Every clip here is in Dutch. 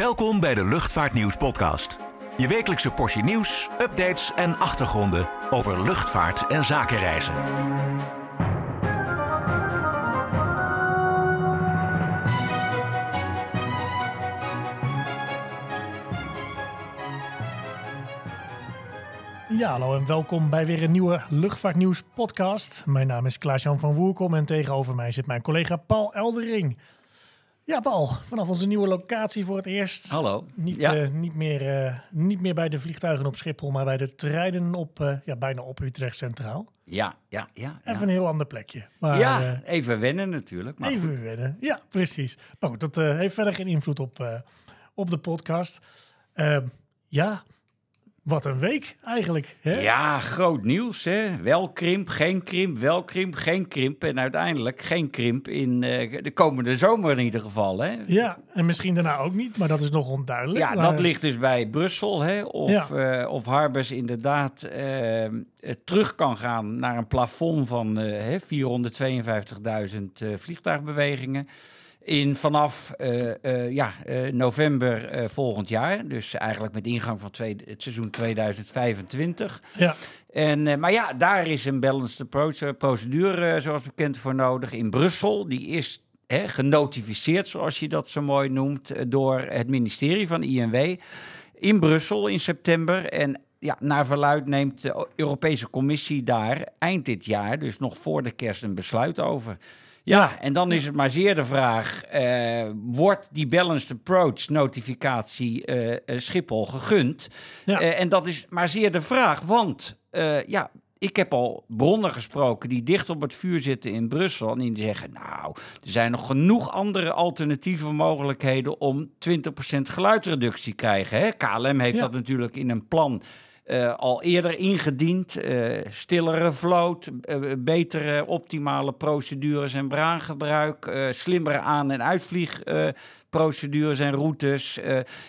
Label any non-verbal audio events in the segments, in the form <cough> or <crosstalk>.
Welkom bij de Luchtvaartnieuws podcast. Je wekelijkse portie nieuws, updates en achtergronden over luchtvaart en zakenreizen. Ja, hallo en welkom bij weer een nieuwe Luchtvaartnieuws podcast. Mijn naam is Klaas-Jan van Woerkom en tegenover mij zit mijn collega Paul Eldering. Ja, Paul, vanaf onze nieuwe locatie voor het eerst. Hallo. Niet, Ja. eh, niet, meer, eh, niet meer bij de vliegtuigen op Schiphol, maar bij de treinen op, eh, ja, bijna op Utrecht Centraal. Ja, ja, ja. Even ja. een heel ander plekje. Maar, ja, even wennen natuurlijk. Maar even goed. wennen. Ja, precies. Maar goed, dat heeft verder geen invloed op, op de podcast. Ehm, ja, wat een week eigenlijk. Hè? Ja, groot nieuws. Hè? Wel krimp, geen krimp, wel krimp, geen krimp. En uiteindelijk geen krimp in eh, de komende zomer in ieder geval. Hè? Ja, en misschien daarna ook niet, maar dat is nog onduidelijk. Ja, Maar- dat ligt dus bij Brussel. Hè? Of, Ja. eh, of Harbers inderdaad eh, eh, terug kan gaan naar een plafond van eh, hè, 452.000 eh, vliegtuigbewegingen. In vanaf eh, eh, ja, eh, november volgend jaar. Dus eigenlijk met ingang van tweede, het seizoen 2025. Ja, En, maar ja, daar is een balanced approach procedure, zoals bekend, voor nodig in Brussel. Die is hè, genotificeerd, zoals je dat zo mooi noemt, door het ministerie van INW in Brussel in september. En ja, naar verluid neemt de Europese Commissie daar eind dit jaar, dus nog voor de kerst, een besluit over. Ja, en dan is het maar zeer de vraag: eh, wordt die balanced approach notificatie eh, Schiphol gegund? Ja. En dat is maar zeer de vraag, want ja, ik heb al bronnen gesproken die dicht op het vuur zitten in Brussel. En die zeggen, nou, er zijn nog genoeg andere alternatieve mogelijkheden om 20% geluidreductie te krijgen. Hè? KLM heeft Ja. dat natuurlijk in een plan eh, al eerder ingediend. Eh, stillere vloot, eh, betere optimale procedures en braangebruik, slimmere aan- en uitvliegprocedures en routes.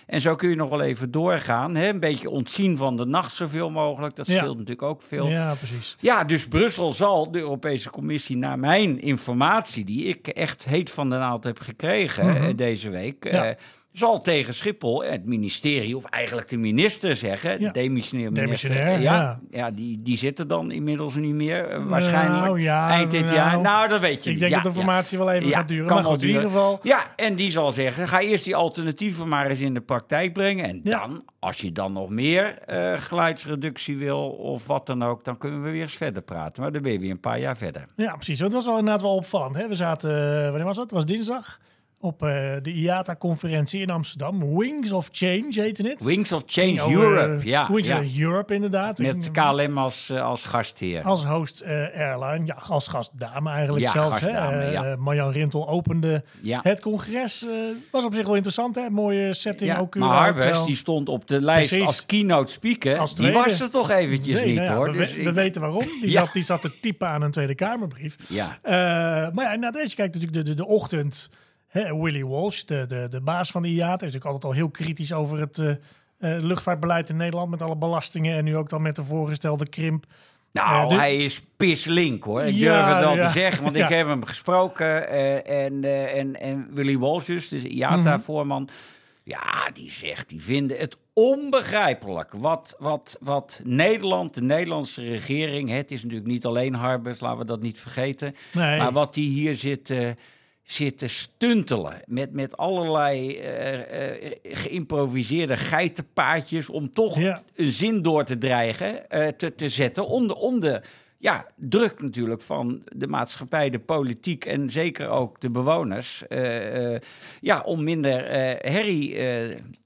en zo kun je nog wel even doorgaan. Hè? Een beetje ontzien van de nacht zoveel mogelijk. Dat Ja. scheelt natuurlijk ook veel. Ja. ja, precies. dus Brussel zal de Europese Commissie, naar mijn informatie, die ik echt heet van de naald heb gekregen Mhm. deze week, Ja. Zal tegen Schiphol, eh, het ministerie, of eigenlijk de minister zeggen, Ja. de demissionair minister. Demissionair, ja, ja. ja. die, die zitten dan inmiddels niet meer, eh, waarschijnlijk. Nou, ja, eind dit nou, jaar. Nou, dat weet je Ik niet. denk dat de formatie wel even gaat duren. kan Maar goed, in ieder geval... Ja, en die zal zeggen, ga eerst die alternatieven maar eens in de praktijk brengen. En dan, als je dan nog meer eh, geluidsreductie wil of wat dan ook, dan kunnen we weer eens verder praten. Maar dan ben je weer een paar jaar verder. Ja, precies. Het was wel inderdaad wel opvallend. Hè? We zaten, wanneer was dat? Het was dinsdag. Op eh, de IATA-conferentie in Amsterdam. Wings of Change heette het. Wings of Change over, Europe, eh, ja. Wings ja. of Europe, inderdaad. Met KLM als, eh, als gastheer. Als host airline, ja, als gastdame eigenlijk Ja, zelfs. gastdame, hè? Ja. Marjan Rintel opende Ja. het congres. was op zich wel interessant, hè? Mooie setting Ja, ook. maar Harbers, die stond op de lijst Precies. als keynote speaker. Als die was er toch eventjes Nee, niet, nou hoor. We, Dus we- ik- weten waarom. <laughs> Die, zat, die zat te typen aan een Tweede Kamerbrief. Ja. Maar ja, als je kijkt natuurlijk de, de, de ochtend. Hè, Willy Walsh, de, de, de baas van de IATA, is natuurlijk altijd al heel kritisch over het eh, eh, luchtvaartbeleid in Nederland. Met alle belastingen en nu ook dan met de voorgestelde krimp. Nou, Eh, de- hij is pislink hoor. Ik Ja, durf het wel ja. te zeggen, want <laughs> Ja. ik heb hem gesproken. en, en, en Willy Walsh, dus, de. IATA-voorman, ja, die zegt, die vinden het onbegrijpelijk wat, wat, wat Nederland, de Nederlandse regering, het is natuurlijk niet alleen Harbers, laten we dat niet vergeten, Nee. maar wat die hier zit, zit te stuntelen met, met allerlei eh, eh, geïmproviseerde geitenpaadjes om toch Ja. een zin door te dreigen, eh, te, te zetten onder, onder ja, druk natuurlijk van de maatschappij, de politiek en zeker ook de bewoners. ja, om minder herrie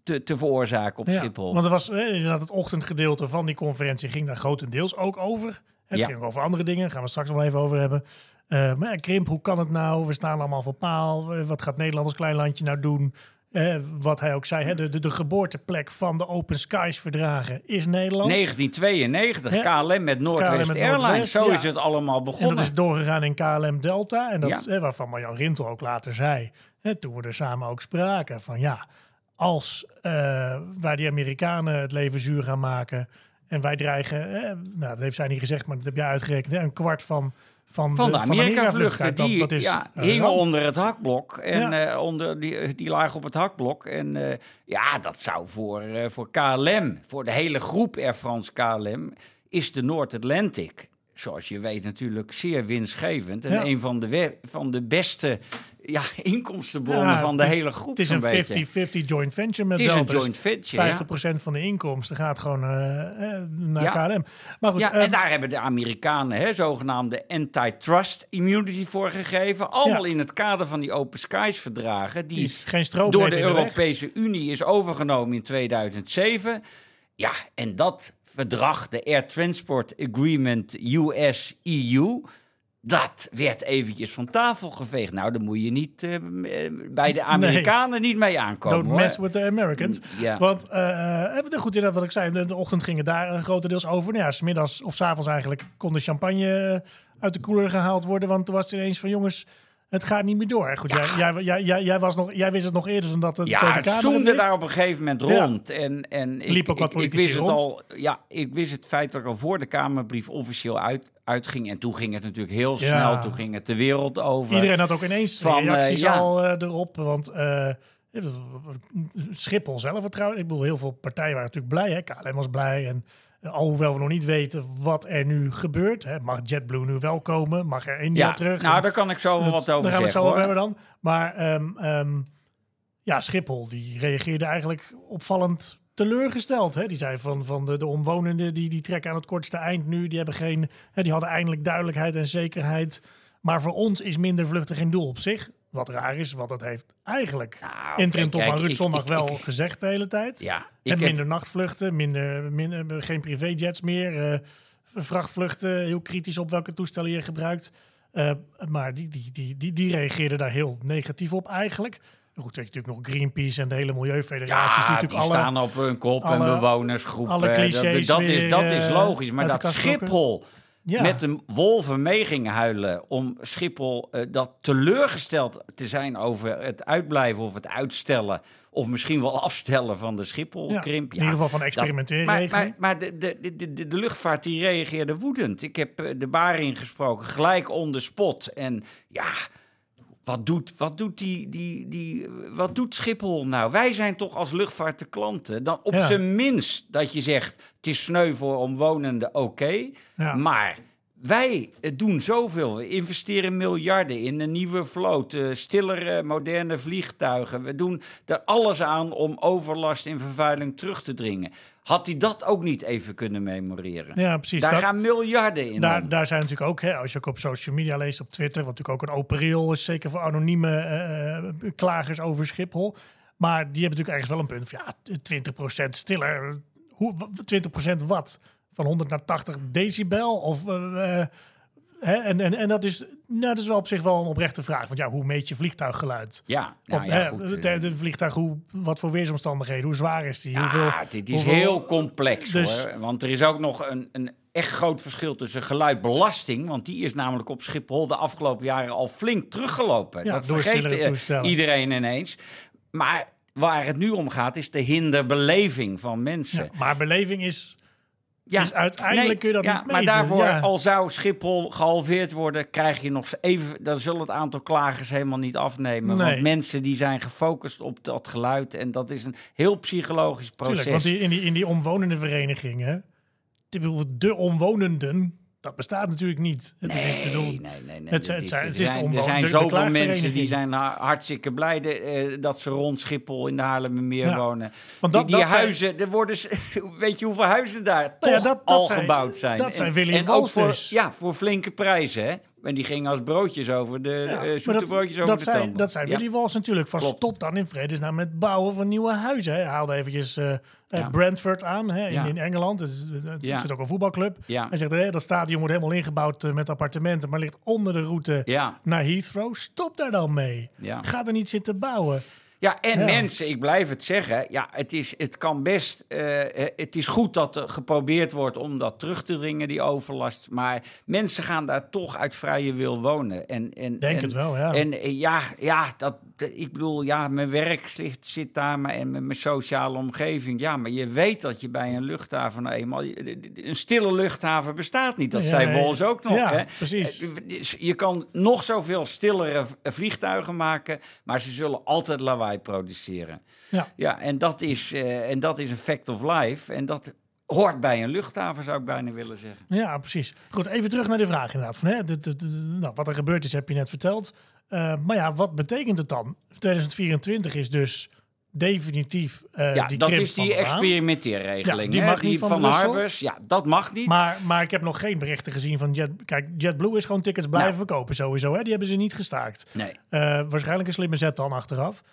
te, te veroorzaken op Ja, Schiphol. Want er was inderdaad het ochtendgedeelte van die conferentie ging daar grotendeels ook over. Het Ja. ging ook over andere dingen, daar gaan we straks nog even over hebben. Eh, maar ja, krimp, hoe kan het nou? We staan allemaal voor paal. Eh, wat gaat Nederland als klein landje nou doen? Eh, wat hij ook zei, hè, de, de, de geboorteplek van de Open Skies verdragen is Nederland. 1992, Ja. KLM met Noordwest Airlines. Zo ja. is het allemaal En begonnen. dat is doorgegaan in KLM Delta. En dat, waarvan Marjan Rintel ook later zei, hè, toen we er samen ook spraken, van ja, als eh, wij die Amerikanen het leven zuur gaan maken en wij dreigen, hè, nou, dat heeft zij niet gezegd, maar dat heb jij uitgerekend, hè, een kwart van van, Van de Amerika-vluchten. Die dat is ja, een hingen onder het hakblok. En Ja. eh, onder, die, die lagen op het hakblok. En eh, ja, dat zou voor, eh, voor KLM, voor de hele groep Air France KLM, is de North Atlantic, zoals je weet natuurlijk, zeer winstgevend. En Ja. een van de, van de beste ja, <laughs> inkomstenbronnen Ja, van de hele groep. Het is een beetje. 50-50 joint venture met Het is een Delta. Joint venture, ja. 50% van de inkomsten gaat gewoon eh, eh, naar Ja. KLM. Maar goed, Ja, en daar hebben de Amerikanen hè, zogenaamde antitrust immunity voor gegeven. Allemaal in het kader van die Open Skies verdragen. Die geen door de Europese Unie is overgenomen in 2007. Ja, en dat verdrag, de Air Transport Agreement US-EU, dat werd eventjes van tafel geveegd. Nou, daar moet je niet eh, bij de Amerikanen niet mee aankomen. Don't hoor. mess with the Americans. Ja. Want, eh, even goed inderdaad wat ik zei, de, de ochtend ging het daar eh, grotendeels over. Nou ja, smiddags of s avonds eigenlijk kon de champagne eh, uit de koeler gehaald worden. Want toen was het ineens van, jongens, het gaat niet meer door. Goed, jij, jij, jij, jij, jij was nog, jij wist het nog eerder dan dat de Ja, Tweede het Kamer zoemde wist. daar op een gegeven moment Ja. rond. En, en ik, Liep ook wat ik, ik politici wist het rond. al. Ja, ik wist het feitelijk al voor de Kamerbrief officieel uit, uitging. En toen ging het natuurlijk heel Ja. snel. Toen ging het de wereld over. Iedereen had ook ineens Van, eh, reacties ja. al eh, erop. Want eh, Schiphol zelf, trouwens, ik bedoel, heel veel partijen waren natuurlijk blij. Hè? KLM was blij. En alhoewel we nog niet weten wat er nu gebeurt. Hè? Mag JetBlue nu wel komen? Mag er India ja, terug? nou, En daar kan ik zo wel wat over Daar gaan we het zeggen. zo over hebben dan. Maar ehm, ehm, ja, Schiphol die reageerde eigenlijk opvallend teleurgesteld. Hè? Die zei van, van de, de omwonenden die, die trekken aan het kortste eind nu. Die, hebben geen, hè, die hadden eindelijk duidelijkheid en zekerheid. Maar voor ons is minder vluchten geen doel op zich. Wat raar is, want dat heeft eigenlijk Nou, interim kijk, Ruud Zondag ik- wel ik- gezegd de hele tijd. Ja, ik en heb- minder nachtvluchten, minder, minder, geen privéjets meer. eh, vrachtvluchten, heel kritisch op welke toestellen je gebruikt. Eh, maar die, die, die, die, die reageerden daar heel negatief op eigenlijk. Goed, weet je natuurlijk nog Greenpeace en de hele milieufederaties. ja, die die, natuurlijk alle, staan op hun kop en alle- bewonersgroepen. alle Dat- is, dat is eh, logisch. Maar dat. Schiphol ja, met de wolven mee gingen huilen om Schiphol eh, dat teleurgesteld te zijn over het uitblijven of het uitstellen of misschien wel <laughs> afstellen van de ja, Schiphol-krimp. in ieder geval van experimenteren. maar maar, maar de, de, de, de, de luchtvaart die reageerde woedend. Ik heb eh, de baring gesproken, gelijk on the spot. En ja, wat doet, wat doet, die, die, die, wat doet Schiphol nou? Wij zijn toch als luchtvaart de klanten. Dan op Ja. zijn minst dat je zegt, het is sneu voor omwonenden, oké. Ja. Maar wij eh, doen zoveel. We investeren miljarden in een nieuwe vloot, eh, stillere, moderne vliegtuigen. We doen er alles aan om overlast en vervuiling terug te dringen. Had hij dat ook niet even kunnen memoreren? ja, precies. Daar Dat- gaan miljarden in. Daar, daar zijn natuurlijk ook, hè, als je ook op social media leest, op Twitter, wat natuurlijk ook een open reel is, zeker voor anonieme eh, klagers over Schiphol. Maar die hebben natuurlijk ergens wel een punt van ja, 20% stiller. Hoe, wa- 20% wat? Van 100 naar 80 decibel? Of, eh, eh, hè, en, en, en dat is, nou, dat is wel op zich wel een oprechte vraag. Want ja, hoe meet je vliegtuiggeluid? ja, nou Op, ja, hè, goed. de, eh, de vliegtuig, hoe, wat voor weersomstandigheden? Hoe zwaar is die? Ja, hoeveel, dit is hoeveel- heel complex Dus- hoor. Want er is ook nog een, een echt groot verschil tussen geluidbelasting. Want die is namelijk op Schiphol de afgelopen jaren al flink teruggelopen. Ja, dat vergeet iedereen ineens. Maar waar het nu om gaat is de hinderbeleving van mensen. Ja, maar beleving is Ja, Dus uiteindelijk kun je dat ja, niet Maar meten, daarvoor, ja. al zou Schiphol gehalveerd worden, krijg je nog even. Dan zullen het aantal klagers helemaal niet afnemen. Nee. Want mensen die zijn gefocust op dat geluid. En dat is een heel psychologisch proces. Tuurlijk, want die, in, die, in die omwonende verenigingen, de omwonenden, dat bestaat natuurlijk niet. Het, Nee, is, ik bedoel, nee, nee, nee. het het zijn- er het is zijn- Er zijn de- de zoveel mensen die zijn ha- hartstikke blij de, eh, dat ze rond Schiphol in de Haarlemmermeer Ja. wonen. Want dat- die die dat zijn- huizen, er worden, <laughs> weet je hoeveel huizen daar Nou toch dat al zijn- gebouwd zijn? dat zijn Willy en ook voor, ja, voor flinke prijzen, hè? En die gingen als broodjes over de, Ja, eh zoete dat, broodjes over dat, de zijn, dat zijn Ja. Willy Wals natuurlijk. Van Klopt. stop dan in vredesnaam met bouwen van nieuwe huizen. Hij haalde eventjes Ja. Brentford aan hè, in, in Engeland. Het Ja. zit ook een voetbalclub. Hij zegt, hè, dat stadion wordt helemaal ingebouwd met appartementen, maar ligt onder de route naar Heathrow. Stop daar dan mee. Ga er niet zitten bouwen. Ja, en Ja. mensen, ik blijf het zeggen, ja, het, is, het kan best, eh, het is goed dat er geprobeerd wordt om dat terug te dringen, die overlast. Maar mensen gaan daar toch uit vrije wil wonen. En, en, Denk en, het wel, ja. En eh, ja, ja dat, ik bedoel, ja, mijn werk zit, zit daar maar, en mijn, sociale omgeving. Ja, maar je weet dat je bij een luchthaven nou eenmaal, een stille luchthaven bestaat niet. Dat Ja, ja, ja. Wolfs ook nog. Ja, hè? precies. Eh, dus Je kan nog zoveel stillere vliegtuigen maken, maar ze zullen altijd lawaai produceren. Ja. Ja, en dat is, eh, en dat is een fact of life. En dat hoort bij een luchthaven, zou ik bijna willen zeggen. Ja, precies. Goed, even terug naar de vraag inderdaad. Van, hè, de, de, de- nou, wat er gebeurd is, heb je net verteld. Eh, maar ja, wat betekent het dan? 2024 is dus definitief eh, ja, die dat is die van experimenteerregeling. Ja, die hè, mag niet van Brussel. Harbers. Ja, dat mag niet. Maar, maar ik heb nog geen berichten gezien van Jet. Kijk, JetBlue is gewoon tickets blijven Nou. verkopen sowieso. Hè? Die hebben ze niet gestaakt. nee. Waarschijnlijk een slimme zet dan achteraf.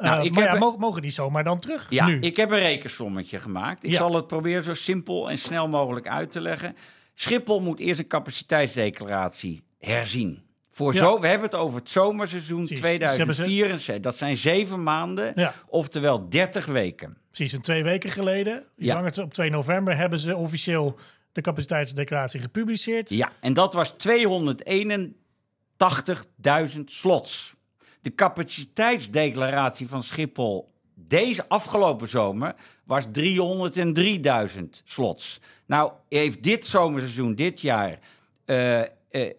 Eh, Nou, ik maar heb ja, mogen, mogen die zomaar dan terug Ja, nu? ik heb een rekensommetje gemaakt. Ik Ja. zal het proberen zo simpel en snel mogelijk uit te leggen. Schiphol moet eerst een capaciteitsdeclaratie herzien. Voor Ja. zo, we hebben het over het zomerseizoen Precies. Ze hebben 2024. Dat zijn zeven maanden, Ja. oftewel 30 weken. Precies, een twee weken geleden, Ja. op 2 november, hebben ze officieel de capaciteitsdeclaratie gepubliceerd. Ja, en dat was 281.000 slots. De capaciteitsdeclaratie van Schiphol deze afgelopen zomer was 303.000 slots. Nou, heeft dit zomerseizoen dit jaar eh,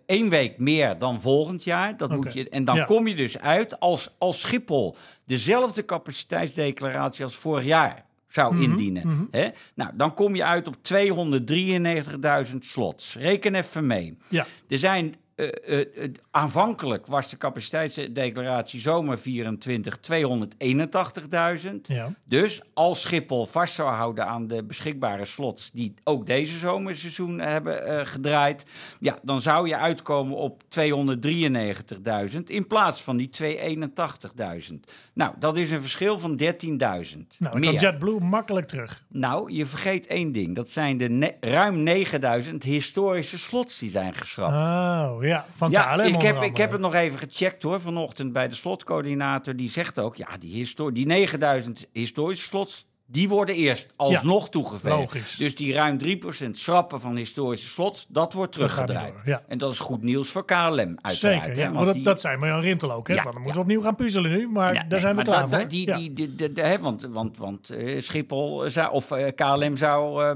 één week meer dan volgend jaar. Dat moet je, en dan Ja. kom je dus uit als, als Schiphol dezelfde capaciteitsdeclaratie als vorig jaar zou Mhm, indienen. Hè? Nou, dan kom je uit op 293.000 slots. Reken even mee. Ja, Er zijn. Eh, aanvankelijk was de capaciteitsdeclaratie zomer 24 281.000. ja. Dus als Schiphol vast zou houden aan de beschikbare slots die ook deze zomerseizoen hebben gedraaid, ja, dan zou je uitkomen op 293.000 in plaats van die 281.000. Nou, dat is een verschil van 13.000. Nou, dan kan JetBlue makkelijk terug. Nou, je vergeet één ding. Dat zijn de ruim 9000 historische slots die zijn geschrapt. Oh, ja, van Ja, KLM ik heb, ik heb het nog even gecheckt hoor, vanochtend bij de slotcoördinator. Die zegt ook, ja, die, histo- die 9000 historische slots, die worden eerst alsnog toegeveegd. logisch. Dus die ruim 3% schrappen van historische slots, dat wordt teruggedraaid. door, ja. En dat is goed nieuws voor KLM uiteraard. Zeker, hè, ja. want Want dat, die- dat zijn Marjan Rintel ook. Hè? Ja, van, dan moeten ja. we opnieuw gaan puzzelen nu, maar Ja, daar zijn we klaar voor. Die, Ja. hè, want want, want eh, Schiphol zou, of eh, KLM zou eh,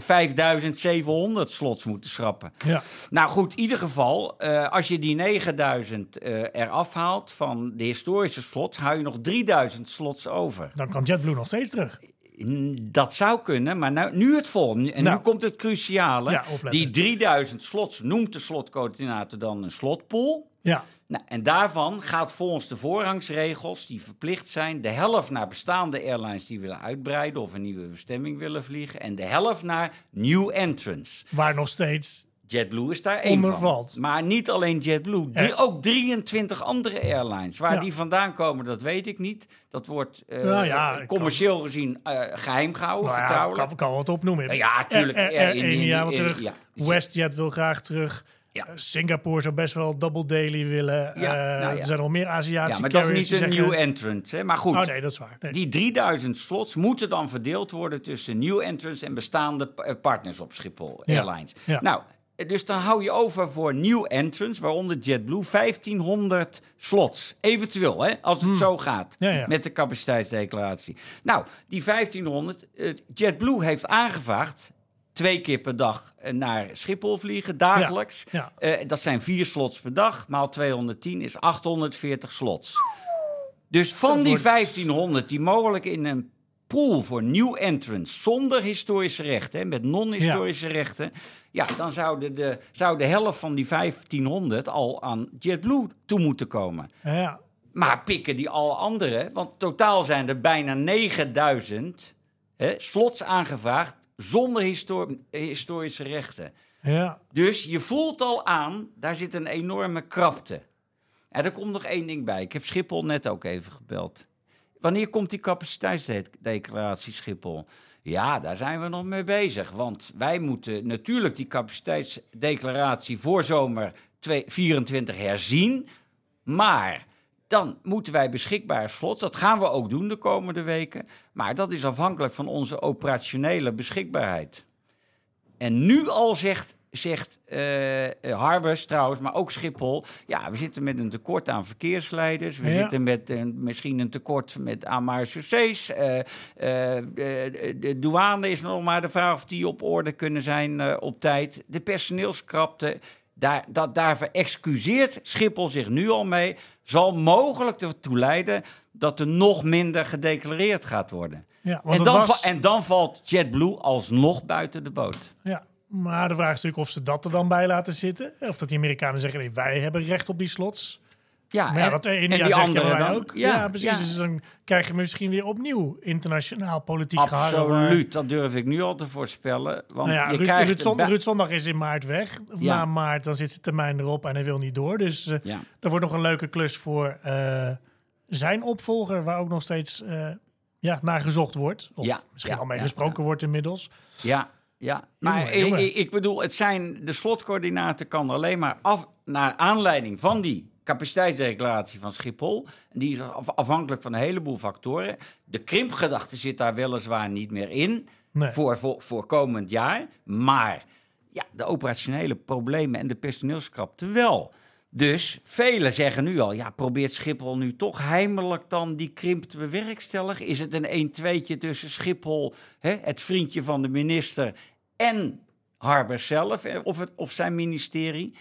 5700 slots moeten schrappen. ja. Nou goed, in ieder geval, eh, als je die 9000 eh eraf haalt van de historische slots, hou je nog 3000 slots over. Dan kan JetBlue nog steeds terug. Dat zou kunnen, maar nou, nu het volgende. En Nou. nu komt het cruciale. Ja, die 3000 slots noemt de slotcoördinator dan een slotpool. Ja, Nou, en daarvan gaat volgens de voorrangsregels, die verplicht zijn, de helft naar bestaande airlines die willen uitbreiden of een nieuwe bestemming willen vliegen. En de helft naar new entrants. waar nog steeds... JetBlue is daar één van. valt. Maar niet alleen JetBlue, Ja. ook 23 andere airlines. Waar Ja. die vandaan komen, dat weet ik niet. Dat wordt eh, Nou ja, commercieel gezien eh, geheim gehouden, Nou ja, vertrouwelijk. kan, kan wat opnoemen. Ja, tuurlijk. Er, Ja, in- in, in- jaar in- terug. ja. WestJet wil graag terug. Ja. Eh, Singapore zou best wel double daily willen. Ja, Eh, nou ja. Er zijn nog meer Aziatische ja, maar dat is niet een zeggen- new entrant. Hè? Maar goed, Oh nee, dat is waar. Nee. die 3000 slots moeten dan verdeeld worden tussen new entrants en bestaande eh, partners op Schiphol. Airlines. Nou, dus dan hou je over voor new entrants, waaronder JetBlue, 1500 slots. Eventueel, hè, als het zo gaat Hmm. Ja, ja. met de capaciteitsdeclaratie. Nou, die 1500, eh, JetBlue heeft aangevraagd twee keer per dag eh, naar Schiphol vliegen, dagelijks. Ja. Eh, dat zijn vier slots per dag, maal 210 is 840 slots. Dus van Dat die wordt- 1500 die mogelijk in een pool voor new entrants zonder historische rechten, hè, met non-historische rechten, ja, dan zou de, de, zou de helft van die 1500 al aan JetBlue toe moeten komen. Ja, Maar pikken die alle anderen, want totaal zijn er bijna 9000 hè, slots aangevraagd zonder histo- historische rechten. ja. Dus je voelt al aan, daar zit een enorme krapte. En er komt nog één ding bij. Ik heb Schiphol net ook even gebeld. Wanneer komt die capaciteitsdeclaratie Schiphol? Ja, daar zijn we nog mee bezig. Want wij moeten natuurlijk die capaciteitsdeclaratie voor zomer 24 herzien. Maar dan moeten wij beschikbare slots. Dat gaan we ook doen de komende weken. Maar dat is afhankelijk van onze operationele beschikbaarheid. En nu al zegt, zegt eh, Harbers trouwens, maar ook Schiphol... ja, we zitten met een tekort aan verkeersleiders. We Ja. zitten met een, misschien een tekort met aan marechaussees. Eh, eh, de, douane is nog maar de vraag of die op orde kunnen zijn op tijd. De personeelskrapte, daar, dat, daar excuseert Schiphol zich nu al mee... zal mogelijk ertoe leiden dat er nog minder gedeclareerd gaat worden. Ja, want En dan, was- en dan valt JetBlue alsnog buiten de boot. Ja, maar de vraag is natuurlijk of ze dat er dan bij laten zitten. Of dat die Amerikanen zeggen, nee, wij hebben recht op die slots. Ja, Maar ja, dat de ene en jaar die andere dan? ook. Ja, precies. Dus dan krijg je misschien weer opnieuw internationaal politiek Absoluut, dat durf ik nu al te voorspellen. Want Nou ja, je Ruud, krijgt Ruud, het Zon- bij- Ruud Zondag is in maart weg. Of Ja. Na maart, dan zit zijn termijn erop en hij wil niet door. Dus Ja. dat wordt nog een leuke klus voor eh, zijn opvolger, waar ook nog steeds eh, ja, naar gezocht wordt. Of Ja, misschien ja, al mee ja, gesproken wordt inmiddels. Ja, ja. Maar Jongen, ik, jongen. ik, ik bedoel, het zijn, de slotcoördinator kan alleen maar af, naar aanleiding van die capaciteitsdeclaratie van Schiphol. En die is af- afhankelijk van een heleboel factoren. De krimpgedachte zit daar weliswaar niet meer in Nee. voor, voor, voor komend jaar. Maar ja, de operationele problemen en de personeelskrapte wel. Dus velen zeggen nu al, ja, probeert Schiphol nu toch heimelijk dan die krimp te bewerkstelligen? Is het een 1-2'tje tussen Schiphol, hè, het vriendje van de minister, en Harbers zelf, hè, of, het, of zijn ministerie?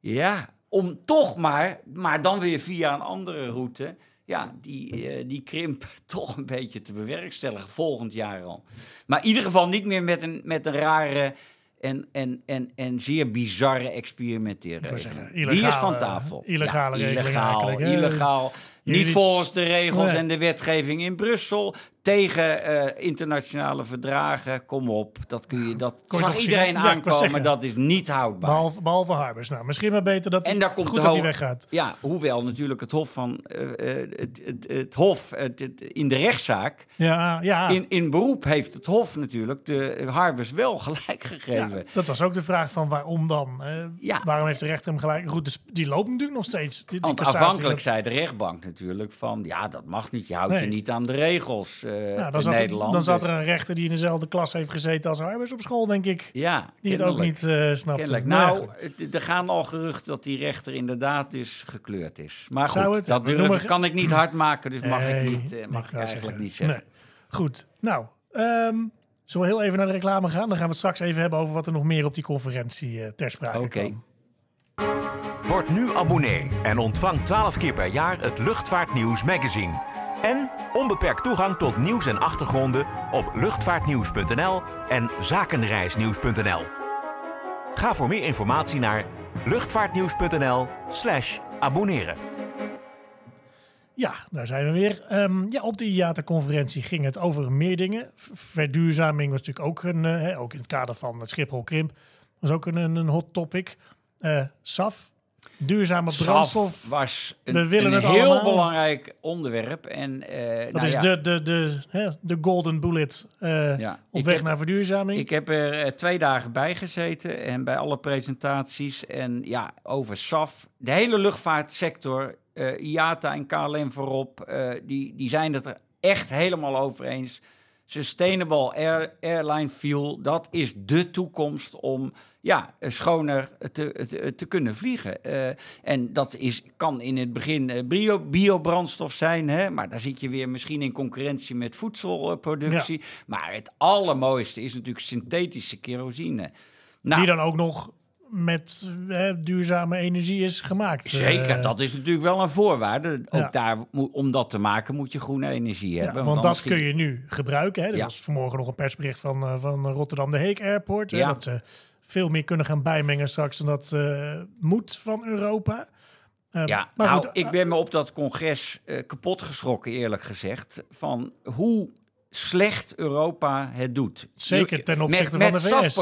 Ja, om toch maar, maar dan weer via een andere route, ja, die, eh, die krimp <laughs> toch een beetje te bewerkstelligen volgend jaar al. Maar in ieder geval niet meer met een, met een rare en, en, en, en zeer bizarre experimenteerregeling. zeggen, Die is van tafel. illegale regeling illegaal, illegaal. Jullie Niet volgens de regels Nee. en de wetgeving in Brussel. Tegen eh, internationale verdragen. Kom op, dat kun je. Dat Kon zag iedereen zien? Aankomen. Dat is niet houdbaar. Behalve, behalve Harbers. Nou, misschien maar beter dat, En daar komt goed dat hij weggaat. Ja, hoewel natuurlijk het Hof van eh, eh, het, het, het Hof het, in de rechtszaak. Ja, ja. In, in beroep heeft het Hof natuurlijk de Harbers wel gelijk gegeven. Ja, dat was ook de vraag van waarom dan? Ja. Waarom heeft de rechter hem gelijk? Goed, dus die loopt natuurlijk nog steeds. Die, die Want cassatie, afhankelijk zei de rechtbank natuurlijk van... ja, dat mag niet, je houdt Nee. je niet aan de regels Ja, dan, in zat er, Nederland. dan zat Dus- er een rechter die in dezelfde klas heeft gezeten als Harbers op school, denk ik. Ja, Die het ook niet eh snapte. Kennelijk. Nee, Nou, er gaan al geruchten dat die rechter inderdaad dus gekleurd is. Maar Zou goed, het? dat durf, kan ik niet hard maken, dus mag ik, niet, eh, mag ik eigenlijk zeggen. niet zeggen. Nee. Goed, nou, ehm, zullen we heel even naar de reclame gaan? Dan gaan we het straks even hebben over wat er nog meer op die conferentie eh, ter sprake Oké. kwam. Word nu abonnee en ontvang 12 keer per jaar het Luchtvaartnieuws magazine. En onbeperkt toegang tot nieuws en achtergronden op luchtvaartnieuws.nl en zakenreisnieuws.nl. Ga voor meer informatie naar luchtvaartnieuws.nl/slash abonneren. Ja, daar zijn we weer. Ehm, ja, op de IATA-conferentie ging het over meer dingen. Verduurzaming was natuurlijk ook, een, eh, ook in het kader van het Schiphol Krimp, was ook een, een, hot topic. Eh, SAF, duurzame brandstof. Was een, We willen een het heel allemaal. belangrijk onderwerp. En, eh, Dat nou is ja, de, de, de, hè, de golden bullet eh, Ja, op ik weg heb- naar verduurzaming. Ik heb er eh, twee dagen bij gezeten en bij alle presentaties. En ja, over SAF. De hele luchtvaartsector, IATA en KLM voorop, die, die zijn het er echt helemaal over eens. Sustainable air, airline fuel, dat is de toekomst om ja, schoner te, te, te kunnen vliegen. Eh, en dat is, kan in het begin eh, bio, biobrandstof zijn, hè, maar daar zit je weer misschien in concurrentie met voedselproductie. Maar het allermooiste is natuurlijk synthetische kerosine. Nou, die dan ook nog met eh, duurzame energie is gemaakt. Zeker, Eh, dat is natuurlijk wel een voorwaarde. Ook Ja. daar, om dat te maken moet je groene energie ja, hebben. want dat kun je nu gebruiken. Hè. Er Ja. was vanmorgen nog een persbericht van, eh, van Rotterdam de Heek Airport. hè, dat ze veel meer kunnen gaan bijmengen straks dan dat eh, moet van Europa. Ja, maar nou, goed, ik ben me op dat congres kapot geschrokken, eerlijk gezegd, van hoe slecht Europa het doet. Zeker ten opzichte met, van de VS.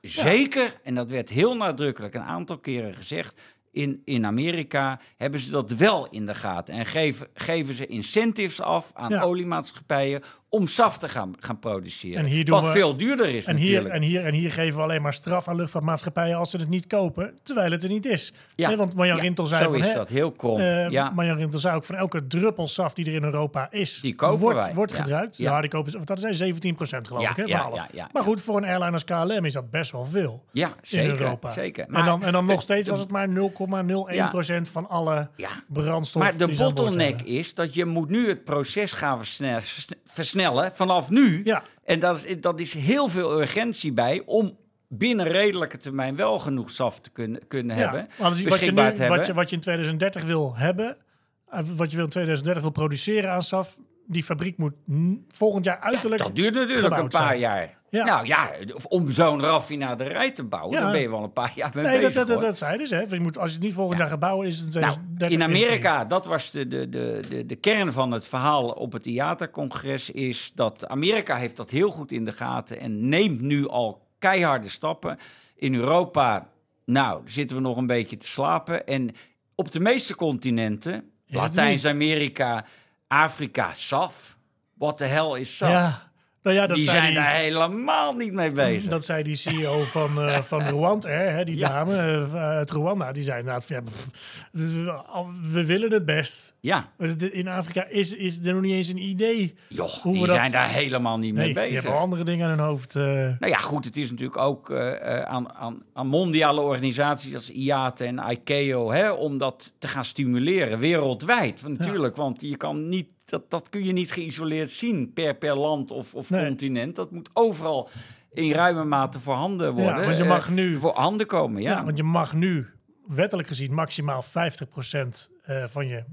Zeker, en dat werd heel nadrukkelijk een aantal keren gezegd. In, in Amerika hebben ze dat wel in de gaten. En geven, geven ze incentives af aan Ja. oliemaatschappijen om SAF te gaan, gaan produceren. En hier doen wat we- veel duurder is En hier, en, hier, en hier geven we alleen maar straf aan luchtvaartmaatschappijen als ze het niet kopen, terwijl het er niet is. Ja, want Marjan ja, Rintel zei zo van, is hè, dat, heel krom. eh, ja. Marjan Rintel zei ook van elke druppel saf die er in Europa is, Die kopen wordt, wij, wordt ja. gebruikt. Ja. Ja, die kopen, wat hadden zij 17% geloof ik, hè, ja, maar goed, voor een airline als KLM is dat best wel veel ja, zeker. in Europa. zeker. en, dan, en dan nog steeds was het maar 0,01% van alle Ja. brandstof Maar de ze bottleneck is dat je moet nu het proces gaan versnellen, versnellen vanaf nu. Ja. En dat is, dat is heel veel urgentie bij om binnen redelijke termijn wel genoeg SAF te kunnen, kunnen Ja, hebben. wat, je nu, wat, je, wat je in 2030 wil hebben, eh, wat je wil in 2030 wil produceren aan SAF, die fabriek moet volgend jaar uiterlijk. Dat duurt natuurlijk een paar zijn. jaar. Ja. Nou ja, om zo'n raffinaderij te bouwen, Ja. dan ben je wel een paar jaar mee Nee, dat, bezig. dat, dat, dat zeiden ze. Hè. Je moet, als je het niet volgend jaar gaat bouwen, is het in Nou, 2030. in Amerika, dat was de, de, de, de, de kern van het verhaal op het IATA-congres, is dat Amerika heeft dat heel goed in de gaten en neemt nu al keiharde stappen. In Europa, nou, zitten we nog een beetje te slapen. En op de meeste continenten, Latijns-Amerika, Afrika, SAF. What the hell is SAF? Nou ja, dat Die zei zijn die- daar helemaal niet mee bezig. Dat zei die CEO van, eh <laughs> van Rwanda, hè, die Ja. dame eh, uit Rwanda. Die zei inderdaad, van, ja, pff, we willen het best. Ja, In Afrika is, is er nog niet eens een idee. joh, Hoe die we dat- zijn daar helemaal niet mee Nee, die bezig. hebben andere dingen aan hun hoofd. eh. Nou ja, goed, het is natuurlijk ook aan, aan, aan mondiale organisaties als IATA en ICAO hè, om dat te gaan stimuleren wereldwijd. Want, natuurlijk, want je kan niet, dat, dat kun je niet geïsoleerd zien per, per land of, of Nee. continent. Dat moet overal in ruime mate voorhanden worden. want je mag eh, nu- voor handen komen, ja. Ja, want je mag nu wettelijk gezien maximaal 50% eh, van je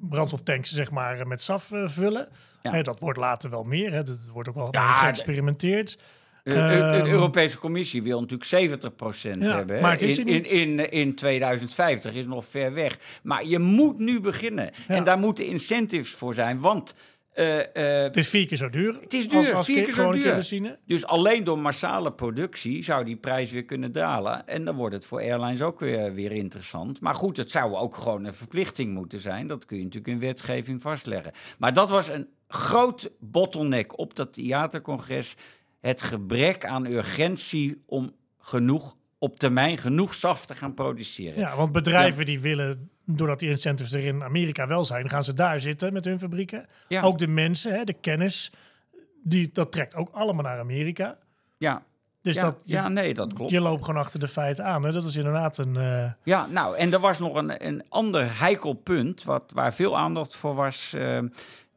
brandstoftanks zeg maar, eh, met SAF vullen. Ja. Dat wordt later wel meer. Hè. Dat wordt ook wel Ja, geëxperimenteerd. De Ehm, Europese Commissie wil natuurlijk 70% Ja, hebben. maar het is in, niet. in, in, in 2050 is nog ver weg. Maar je moet nu beginnen. Ja. En daar moeten incentives voor zijn. Want eh, eh, Het is vier keer zo duur. Het is duur, als, als vier ke- keer zo duur. Dus alleen door massale productie zou die prijs weer kunnen dalen. En dan wordt het voor airlines ook weer, weer interessant. Maar goed, het zou ook gewoon een verplichting moeten zijn. Dat kun je natuurlijk in wetgeving vastleggen. Maar dat was een groot bottleneck op dat IATA-congres. Het gebrek aan urgentie om genoeg, op termijn genoeg SAF te gaan produceren. Ja, want bedrijven die willen, doordat die incentives er in Amerika wel zijn, gaan ze daar zitten met hun fabrieken. Ja. Ook de mensen, hè, de kennis, die, dat trekt ook allemaal naar Amerika. ja. Dus ja, dat, ja, nee, dat klopt. je loopt gewoon achter de feiten aan. Hè. Dat is inderdaad een... eh, Ja, nou, en er was nog een, een ander heikel punt wat, waar veel aandacht voor was. eh,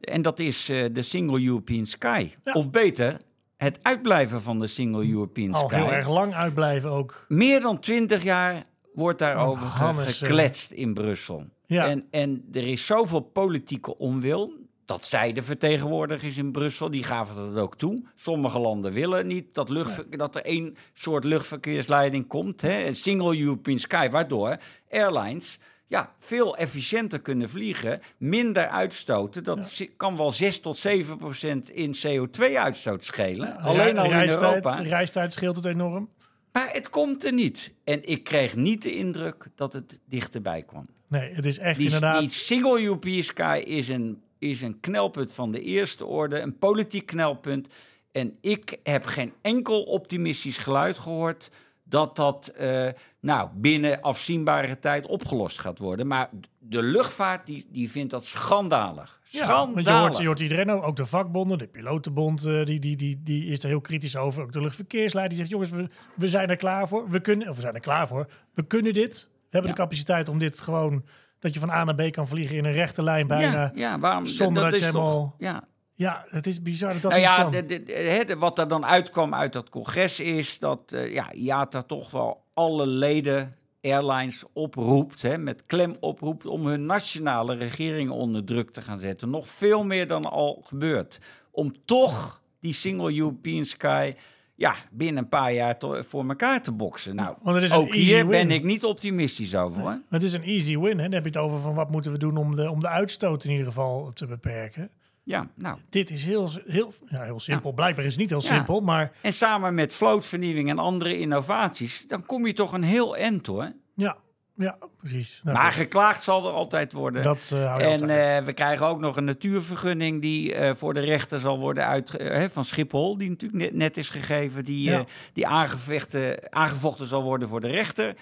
en dat is eh, de Single European Sky. Ja. Of beter, het uitblijven van de Single European al Sky. heel erg lang uitblijven ook. Meer dan twintig jaar wordt daarover Hannes, eh, gekletst in Brussel. Ja. En, en er is zoveel politieke onwil. Dat zij de vertegenwoordigers in Brussel, die gaven dat ook toe. Sommige landen willen niet dat, luchtver- dat er één soort luchtverkeersleiding komt. Hè, een single European Sky, waardoor airlines ja, veel efficiënter kunnen vliegen, minder uitstoten. Dat kan wel 6 tot 7 procent in CO2-uitstoot schelen. Alleen al in Europa. reistijd scheelt het enorm. Maar het komt er niet. En ik kreeg niet de indruk dat het dichterbij kwam. Nee, het is echt Die, inderdaad... die single European Sky is een, is een knelpunt van de eerste orde, een politiek knelpunt. En ik heb geen enkel optimistisch geluid gehoord dat dat eh, nou, binnen afzienbare tijd opgelost gaat worden. Maar de luchtvaart die, die vindt dat schandalig. Ja, Schandalig. want je hoort, je hoort iedereen, ook ook de vakbonden, de pilotenbond, eh, die, die, die, die is er heel kritisch over. Ook de luchtverkeersleider die zegt, jongens, we, we zijn er klaar voor. We kunnen, of we zijn er klaar voor. We kunnen dit. We hebben Ja. de capaciteit om dit gewoon, dat je van A naar B kan vliegen in een rechte lijn bijna. ja, ja, waarom? zonder dat is je toch- helemaal- Ja, Ja, het is bizar dat dat nou ja, de, de, de- wat er dan uitkwam uit dat congres is dat eh, ja, IATA toch wel alle leden airlines oproept, hè, met klem oproept om hun nationale regeringen onder druk te gaan zetten. Nog veel meer dan al gebeurt. Om toch die single European Sky ja, binnen een paar jaar voor elkaar te boksen. Nou, ook hier ben ik niet optimistisch over. Hoor. Het is een easy win. Hè? Dan heb je het over van wat moeten we doen om de, om de uitstoot in ieder geval te beperken. Ja, nou. Dit is heel, heel, ja, heel simpel. Blijkbaar is het niet heel Ja. simpel, maar En samen met vlootvernieuwing en andere innovaties, dan kom je toch een heel eind hoor. ja. Ja, precies. Nou, Maar geklaagd zal er altijd worden. dat hou je En eh, we krijgen ook nog een natuurvergunning die eh, voor de rechter zal worden uit van Schiphol, die natuurlijk net, net is gegeven, die, Ja. die aangevechten, aangevochten zal worden voor de rechter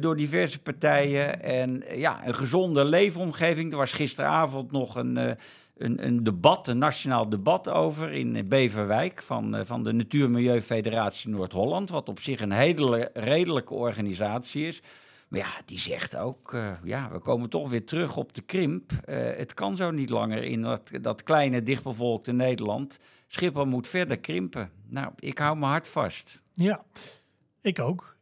door diverse partijen. En ja, een gezonde leefomgeving. Er was gisteravond nog een, een, een debat, een nationaal debat over in Beverwijk van, eh, van de Natuurmilieu Federatie Noord-Holland, wat op zich een hele redelijke organisatie is. Maar ja, die zegt ook, eh, ja, we komen toch weer terug op de krimp. Eh, het kan zo niet langer in dat, dat kleine, dichtbevolkte Nederland. Schiphol moet verder krimpen. Nou, ik hou mijn hart vast. Ja, ik ook.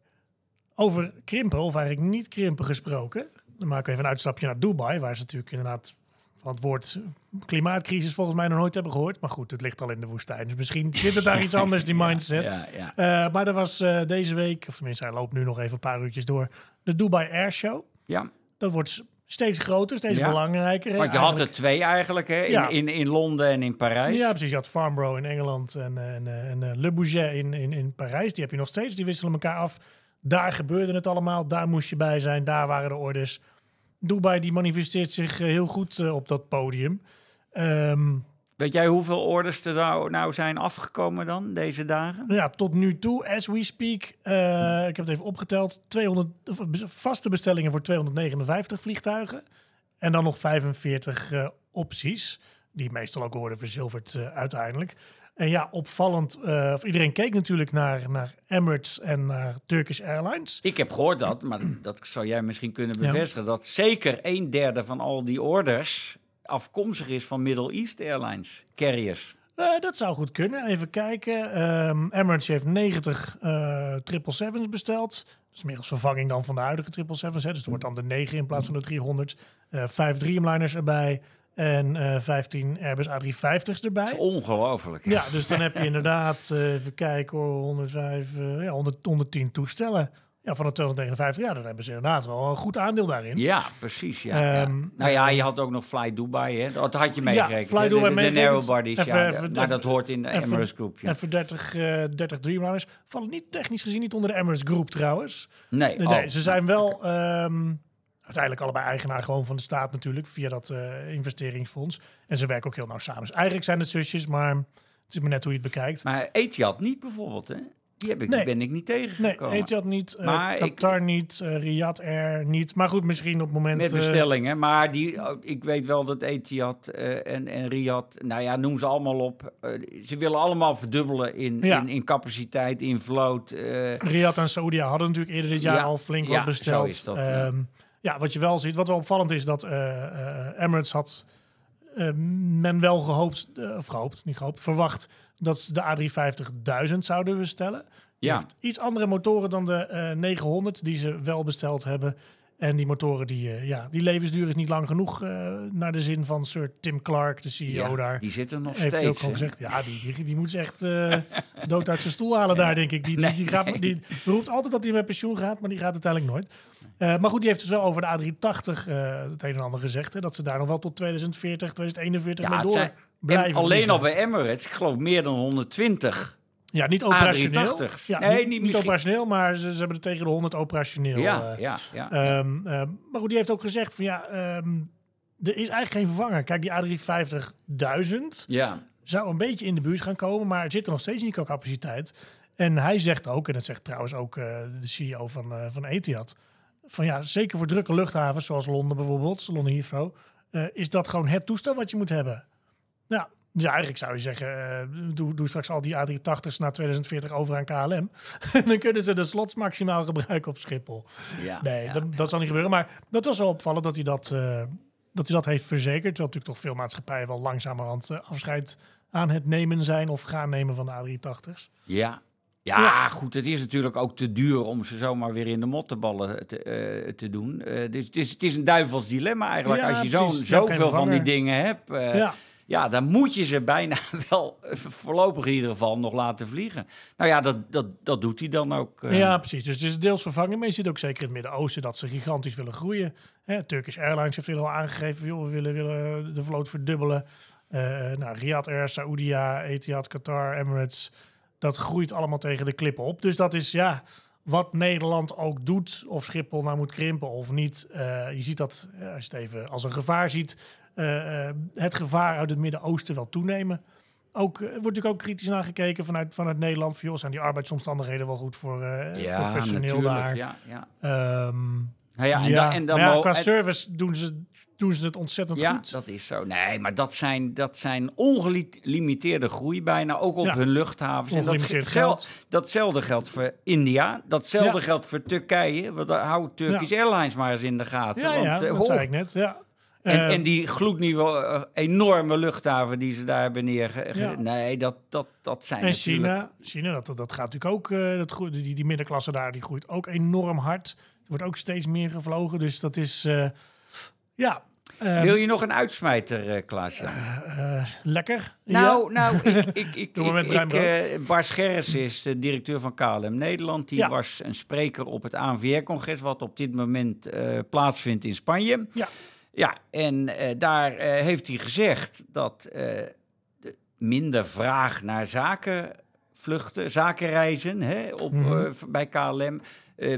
Over krimpen, of eigenlijk niet krimpen gesproken. Dan maken we even een uitstapje naar Dubai, waar ze natuurlijk inderdaad van het woord klimaatcrisis volgens mij nog nooit hebben gehoord. Maar goed, het ligt al in de woestijn. Dus misschien zit het daar <laughs> iets anders, die mindset. Ja, ja. Eh, maar er was eh, deze week, of tenminste hij loopt nu nog even een paar uurtjes door, de Dubai Air Show. ja. Dat wordt steeds groter, steeds belangrijker. want je had er twee eigenlijk, hè? In, in, in Londen en in Parijs. Ja, precies. Je had Farnborough in Engeland en, eh, en, en Le Bourget in, in, in Parijs. Die heb je nog steeds. Die wisselen elkaar af. Daar gebeurde het allemaal. Daar moest je bij zijn. Daar waren de orders. Dubai die manifesteert zich eh, heel goed eh, op dat podium. Ehm, Weet jij hoeveel orders er nou, nou zijn afgekomen dan, deze dagen? ja, tot nu toe, as we speak, eh, ik heb het even opgeteld, 200, of, bes- vaste bestellingen voor 259 vliegtuigen. En dan nog 45 eh, opties, die meestal ook worden verzilverd uiteindelijk. En ja, opvallend, eh, of iedereen keek natuurlijk naar, naar Emirates en naar Turkish Airlines. Ik heb gehoord dat, maar dat zou jij misschien kunnen Ja. bevestigen, dat zeker een derde van al die orders afkomstig is van Middle East Airlines carriers. Eh, dat zou goed kunnen. Even kijken. Ehm, Emirates heeft 90 eh 777's besteld. Dat is meer als vervanging dan van de huidige 777's. Hè. Dus het wordt dan de 9 in plaats van de 300. Eh vijf Dreamliners erbij. En eh 15 Airbus A350's erbij. Dat is ongelooflijk. Ja, dus dan heb je inderdaad, eh, even kijken hoor, 105, eh, ja, 100, 110 toestellen. Ja, van de 259, ja, dan hebben ze inderdaad wel een goed aandeel daarin. Ja, precies. Ja, ja. Ehm, Nou ja, je had ook nog Fly Dubai, hè? Dat had je meegerekend. Fly hè? Dubai de, de, de narrow bodies, Even- ja. even- maar dat hoort in de even- Emirates Group, ja. En voor 30, eh 30 Dreamliners vallen niet technisch gezien niet onder de Emirates Group trouwens. Nee, Nee, oh. nee, ze zijn wel uiteindelijk allebei eigenaar gewoon van de staat natuurlijk, via dat eh, investeringsfonds. En ze werken ook heel nauw samen. Dus eigenlijk zijn het zusjes, maar het is maar net hoe je het bekijkt. Maar Etihad niet bijvoorbeeld, hè? Die heb ik, Nee. ben ik niet Nee, tegengekomen. Etihad niet, Maar ik- Qatar niet, eh, Riyadh Air niet. Maar goed, misschien op het moment... Met bestellingen, maar die, oh, ik weet wel dat Etihad en, en Riyadh, nou ja, noem ze allemaal op. ze willen allemaal verdubbelen in, Ja. in, in capaciteit, in vloot. Riyadh en Saudi hadden natuurlijk eerder dit jaar Ja, al flink ja, wat besteld. zo is dat, ja. Ja, wat je wel ziet, wat wel opvallend is, dat eh, eh, Emirates had eh, men wel gehoopt, eh, of gehoopt, niet gehoopt, verwacht dat ze de A350.000 zouden bestellen. Ja. heeft iets andere motoren dan de eh 900 die ze wel besteld hebben. En die motoren, die, eh, ja, die levensduur is niet lang genoeg eh, naar de zin van Sir Tim Clark, de CEO ja, daar. die zitten nog Heeft hij ook steeds. hè. gezegd. Ja, die, die, die moet ze echt eh, dood uit zijn stoel halen daar, denk ik. Die, die, die, gaat, die roept altijd dat hij met pensioen gaat, maar die gaat uiteindelijk nooit. Maar goed, die heeft dus wel over de A380 eh, het een en ander gezegd. Hè, dat ze daar nog wel tot 2040, 2041 Ja, mee door blijven En alleen al bij Emirates, ik geloof meer dan 120. Ja, niet operationeel. A380's. Ja, Nee, niet, niet niet misschien. operationeel, maar ze, ze hebben er tegen de 100 operationeel. Ja, eh, ja, ja. Ehm, ehm, maar goed, die heeft ook gezegd van ja, ehm, er is eigenlijk geen vervanger. Kijk, die A350.000 ja. zou een beetje in de buurt gaan komen, maar er zit er nog steeds niet qua capaciteit. En hij zegt ook, en dat zegt trouwens ook eh, de CEO van, eh, van Etihad, van ja, zeker voor drukke luchthavens zoals Londen bijvoorbeeld, Londen Heathrow, is dat gewoon het toestel wat je moet hebben. Ja, dus eigenlijk zou je zeggen, eh, doe, doe straks al die A380's na 2040 over aan KLM. <laughs> dan kunnen ze de slots maximaal gebruiken op Schiphol. ja, Nee, ja. dat, dat zal niet gebeuren. Maar dat was wel opvallend dat hij dat, eh, dat, hij dat heeft verzekerd. Terwijl natuurlijk toch veel maatschappijen wel langzamerhand eh, afscheid aan het nemen zijn of gaan nemen van de A380's. Ja. Ja, Ja. goed, het is natuurlijk ook te duur om ze zomaar weer in de mottenballen te, te doen. Dus het, is, het is een duivels dilemma eigenlijk. Ja, Als je zo'n zoveel van die dingen hebt, ja. Ja, dan moet je ze bijna <laughs> wel voorlopig in ieder geval nog laten vliegen. Nou ja, dat, dat, dat doet hij dan ook. eh. ja, precies. Dus het is deels vervangen. Maar je ziet ook zeker in het Midden-Oosten dat ze gigantisch willen groeien. Hè, Turkish Airlines heeft al aangegeven, joh, we willen, willen de vloot verdubbelen. Eh nou, Riyadh Air, Saoudia, Etihad, Qatar, Emirates. Dat groeit allemaal tegen de klippen op. Dus dat is, ja, wat Nederland ook doet, of Schiphol nou moet krimpen of niet. Eh, je ziet dat, als je het even als een gevaar ziet, eh, eh, het gevaar uit het Midden-Oosten wel toenemen. Ook, eh, wordt natuurlijk ook kritisch naar gekeken vanuit, vanuit Nederland. Van, joh, zijn die arbeidsomstandigheden wel goed voor, eh voor personeel daar? Ja, ja. Ehm, Nou ja, en, ja, dan, en dan maar ja, mo- qua en- service doen ze, doen ze het ontzettend Ja, goed. dat is zo. Nee, maar dat zijn, dat zijn ongelimiteerde groei bijna, ook op Ja. hun luchthavens. En dat, geld. datzelfde geldt voor India. Datzelfde Ja. geldt voor Turkije. Want daar houdt Turkish Airlines maar eens in de gaten. Ja, ja, want, dat ho, zei ik net. Ja. En, Eh, en die gloednieuwe eh, enorme luchthaven die ze daar hebben neerge... Ja. Nee, dat, dat, dat zijn En natuurlijk... China, China dat, dat gaat natuurlijk ook, eh, dat groeit, die, die middenklasse daar, die groeit ook enorm hard. Er wordt ook steeds meer gevlogen, dus dat is, eh, ja, eh, Wil je nog een uitsmijter, eh Klaasje? lekker. Nou, nou, ik, ik, ik, <laughs> ik, ik, Scherres is de directeur van KLM Nederland. Die Ja. was een spreker op het ANVR-congres, wat op dit moment plaatsvindt in Spanje. Ja. Ja, en eh, daar eh, heeft hij gezegd dat eh, de minder vraag naar zakenvluchten, zakenreizen hè, op, Mhm. bij KLM.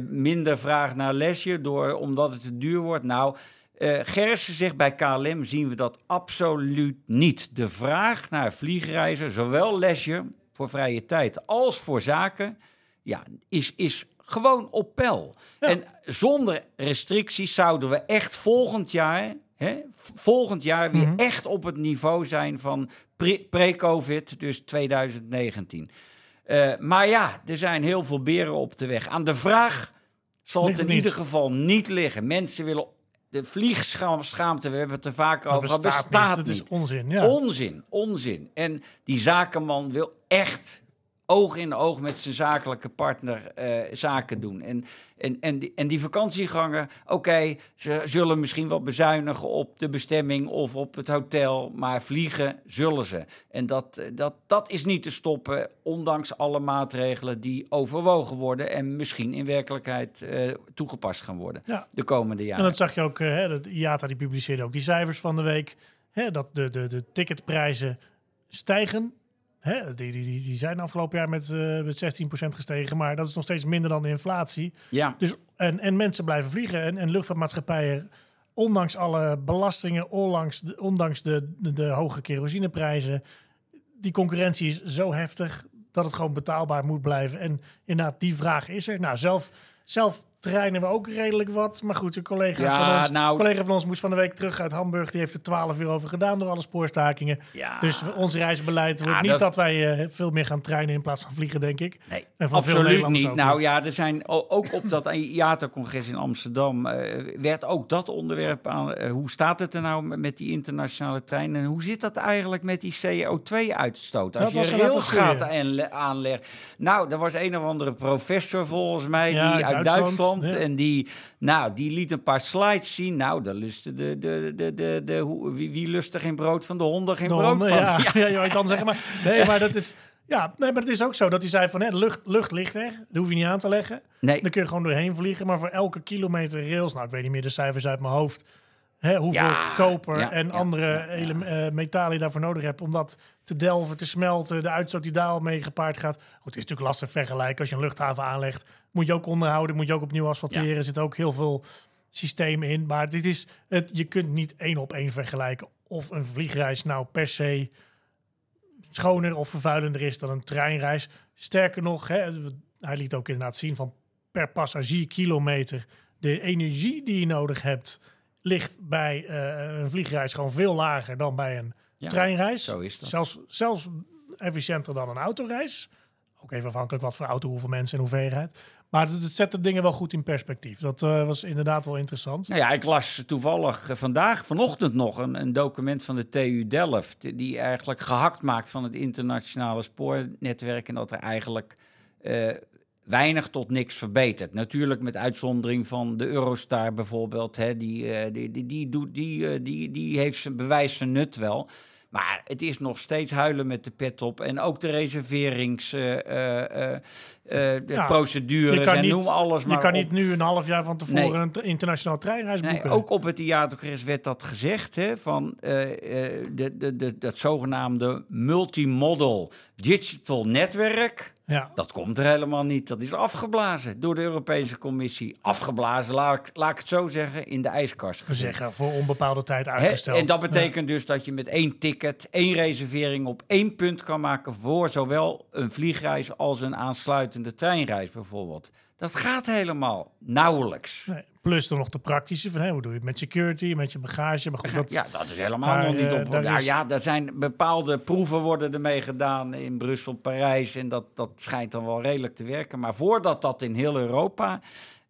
minder vraag naar lesje, door, omdat het te duur wordt. Nou, eh Gersen zegt bij KLM zien we dat absoluut niet. De vraag naar vliegreizen, zowel lesje voor vrije tijd als voor zaken, ja, is, is gewoon op peil. Ja. En zonder restricties zouden we echt volgend jaar, hè, volgend jaar weer Mhm. echt op het niveau zijn van pre- pre-COVID, dus 2019. Eh, maar ja, er zijn heel veel beren op de weg. Aan de vraag zal Ligt het in het niet. ieder geval niet liggen. Mensen willen de vliegschaamte, we hebben het er vaak over gehad, bestaat, Het niet. is onzin, ja. Onzin, onzin. En die zakenman wil echt oog in oog met zijn zakelijke partner eh, zaken doen. En, en, en, die, en die vakantieganger, oké, ze zullen misschien wel bezuinigen op de bestemming of op het hotel, maar vliegen zullen ze. En dat, dat, dat is niet te stoppen, ondanks alle maatregelen die overwogen worden en misschien in werkelijkheid eh, toegepast gaan worden Ja. de komende En jaren. dat zag je ook, eh, hè, dat IATA die publiceerde ook die cijfers van de week. Hè, dat de, de, de ticketprijzen stijgen. Hè, die, die, die, die zijn afgelopen jaar met, eh met 16% gestegen, maar dat is nog steeds minder dan de inflatie. Ja, Dus, en, en mensen blijven vliegen. En, en luchtvaartmaatschappijen, ondanks alle belastingen, ondanks de, ondanks de, de, de hoge kerosineprijzen, die concurrentie is zo heftig dat het gewoon betaalbaar moet blijven. En inderdaad, die vraag is er. Nou, zelf, zelf trainen we ook redelijk wat. Maar goed, een collega, Ja, van ons, nou- collega van ons moest van de week terug uit Hamburg. Die heeft er 12 uur over gedaan door alle spoorstakingen. ja. Dus ons reisbeleid wordt niet dat wij eh, veel meer gaan trainen in plaats van vliegen, denk ik. Nee, En van absoluut niet. Nou niet. ja, er zijn ook op dat <laughs> IATA-congres in Amsterdam eh, werd ook dat onderwerp aan. eh, hoe staat het er nou met- die internationale treinen? En hoe zit dat eigenlijk met die CO2-uitstoot? Als Dat was je rails goeie. gaat aanle- aanlegt. Nou, er was een of andere professor volgens mij die uit Duitsland, Ja. En die, nou, die liet een paar slides zien. Nou, daar lustte de, de, de, de, de, hoe, wie, wie lust er geen brood van de honden, geen De brood honden, van. Ja, <laughs> ja. je iets anders zeggen. Maar, nee, maar dat is... Ja, nee, maar het is ook zo dat hij zei van... Hè, lucht, lucht ligt er, dat hoef je niet aan te leggen. Nee, Dan kun je gewoon doorheen vliegen. Maar voor elke kilometer rails... Nou, ik weet niet meer de cijfers uit mijn hoofd. Hè, hoeveel Ja, koper ja, en ja, andere ja, ja. eh, metalen je daarvoor nodig hebt... om dat te delven, te smelten. De uitstoot die daar al mee gepaard gaat. Goed, het is natuurlijk lastig vergelijken. Als je een luchthaven aanlegt, moet je ook onderhouden. Moet je ook opnieuw asfalteren. Er zit ook heel veel systemen in. Maar dit is het, je kunt niet één op één vergelijken... of een vliegreis nou per se schoner of vervuilender is dan een treinreis. Sterker nog, hè, hij liet ook inderdaad zien van per passagierkilometer de energie die je nodig hebt ligt bij eh, een vliegreis gewoon veel lager dan bij een Ja, treinreis. zo is dat. Zelfs, zelfs efficiënter dan een autoreis. Ook even afhankelijk wat voor auto, hoeveel mensen en hoeveelheid. Maar het, zet de dingen wel goed in perspectief. Dat eh, was inderdaad wel interessant. Nou ja, ik las toevallig eh, vandaag, vanochtend nog, een, een document van de TU Delft. Die eigenlijk gehakt maakt van het internationale spoornetwerk. En dat er eigenlijk eh, weinig tot niks verbetert. Natuurlijk met uitzondering van de Eurostar bijvoorbeeld. Hè, die, eh, die, die, die, die, die, die heeft zijn bewijs zijn nut wel. Maar het is nog steeds huilen met de pet op. En ook de reserveringsprocedures Ja, procedures je kan en niet, noem alles maar je kan op. niet nu een half jaar van tevoren Nee. een internationaal treinreis Nee, boeken. ook op het theatercongres werd dat gezegd, hè, van eh, eh, de, de, de, dat zogenaamde multimodal digital netwerk. Ja. Dat komt er helemaal niet. Dat is afgeblazen door de Europese Commissie. Afgeblazen, laat ik, laat ik het zo zeggen, in de ijskast. We zeggen voor onbepaalde tijd uitgesteld. En dat betekent dus dat je met één ticket, één reservering op één punt kan maken voor zowel een vliegreis als een aansluitende treinreis bijvoorbeeld. Dat gaat helemaal nauwelijks. Nee, plus dan nog de praktische van, hé, hoe doe je het met security, met je bagage. Maar goed, dat, ja, dat is helemaal maar, nog niet eh, op. daar Ja, is- ja, er zijn bepaalde proeven worden ermee gedaan in Brussel, Parijs. En dat, dat schijnt dan wel redelijk te werken. Maar voordat dat in heel Europa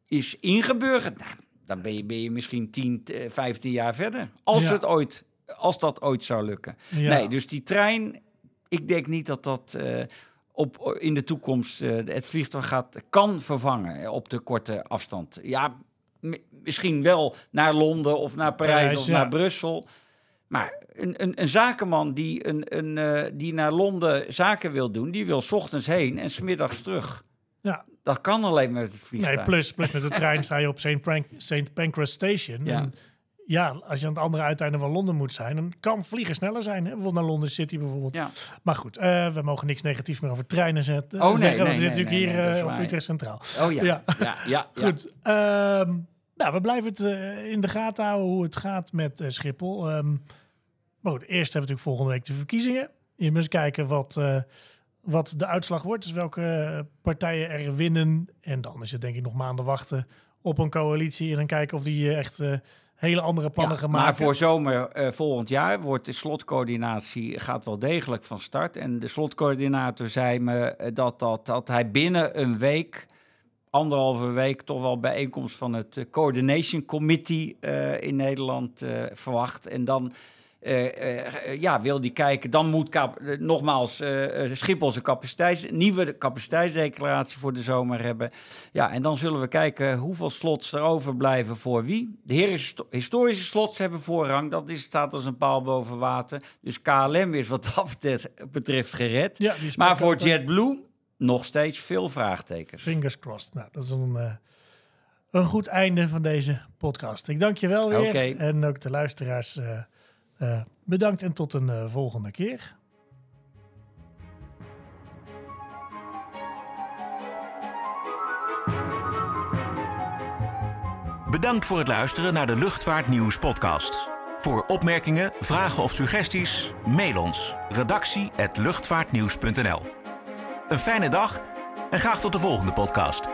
is ingeburgerd, nou, dan ben je, ben je misschien 10, eh, 15 jaar verder. Als, Ja. het ooit, als dat ooit zou lukken. Ja. Nee, dus die trein, ik denk niet dat dat eh, op, in de toekomst eh, het vliegtuig gaat, kan vervangen eh, op de korte afstand. Ja, misschien wel naar Londen of naar Parijs, Parijs, of ja. naar Brussel. Maar een, een, een zakenman die, een, een, eh, die naar Londen zaken wil doen, die wil 's ochtends heen en smiddags terug. ja. Dat kan alleen met het vliegtuig. Nee, plus, plus met de trein sta je op St. Pancras Station. Ja. En ja, als je aan het andere uiteinde van Londen moet zijn, dan kan vliegen sneller zijn. Hè? Bijvoorbeeld naar Londen City bijvoorbeeld. Ja. Maar goed, eh, we mogen niks negatiefs meer over treinen zetten. Oh, nee, zeggen. nee, nee, natuurlijk nee, hier eh, op. Utrecht Centraal. Oh ja. Ja. Ja, ja, ja. <laughs> Goed, ehm, nou, we blijven het eh, in de gaten houden hoe het gaat met Schiphol. Ehm, maar goed, eerst hebben we natuurlijk volgende week de verkiezingen. Je moet eens kijken wat, wat de uitslag wordt. Dus welke partijen er winnen. En dan is het denk ik nog maanden wachten op een coalitie. En dan kijken of die echt hele andere plannen Ja, gaan maar voor zomer eh, volgend jaar wordt de slotcoördinatie gaat wel degelijk van start. En de slotcoördinator zei me eh, dat, dat, dat hij binnen een week, anderhalve week, toch wel bijeenkomst van het eh, Coordination Committee in Nederland verwacht. En dan ja, wil die kijken. Dan moet eh, nogmaals eh, eh, Schiphol zijn capaciteits, nieuwe capaciteitsdeclaratie voor de zomer hebben. Ja, en dan zullen we kijken hoeveel slots er overblijven voor wie. De heren- historische slots hebben voorrang. Dat is, staat als een paal boven water. Dus KLM is wat dat betreft- gered. Ja, maar voor JetBlue nog steeds veel vraagtekens. Fingers crossed. Nou, dat is een, eh, een goed einde van deze podcast. Ik dank je wel weer. En ook de luisteraars eh, eh, bedankt en tot een eh, volgende keer. Bedankt voor het luisteren naar de Luchtvaartnieuws podcast. Voor opmerkingen, vragen of suggesties, mail ons redactie@luchtvaartnieuws.nl. Een fijne dag en graag tot de volgende podcast.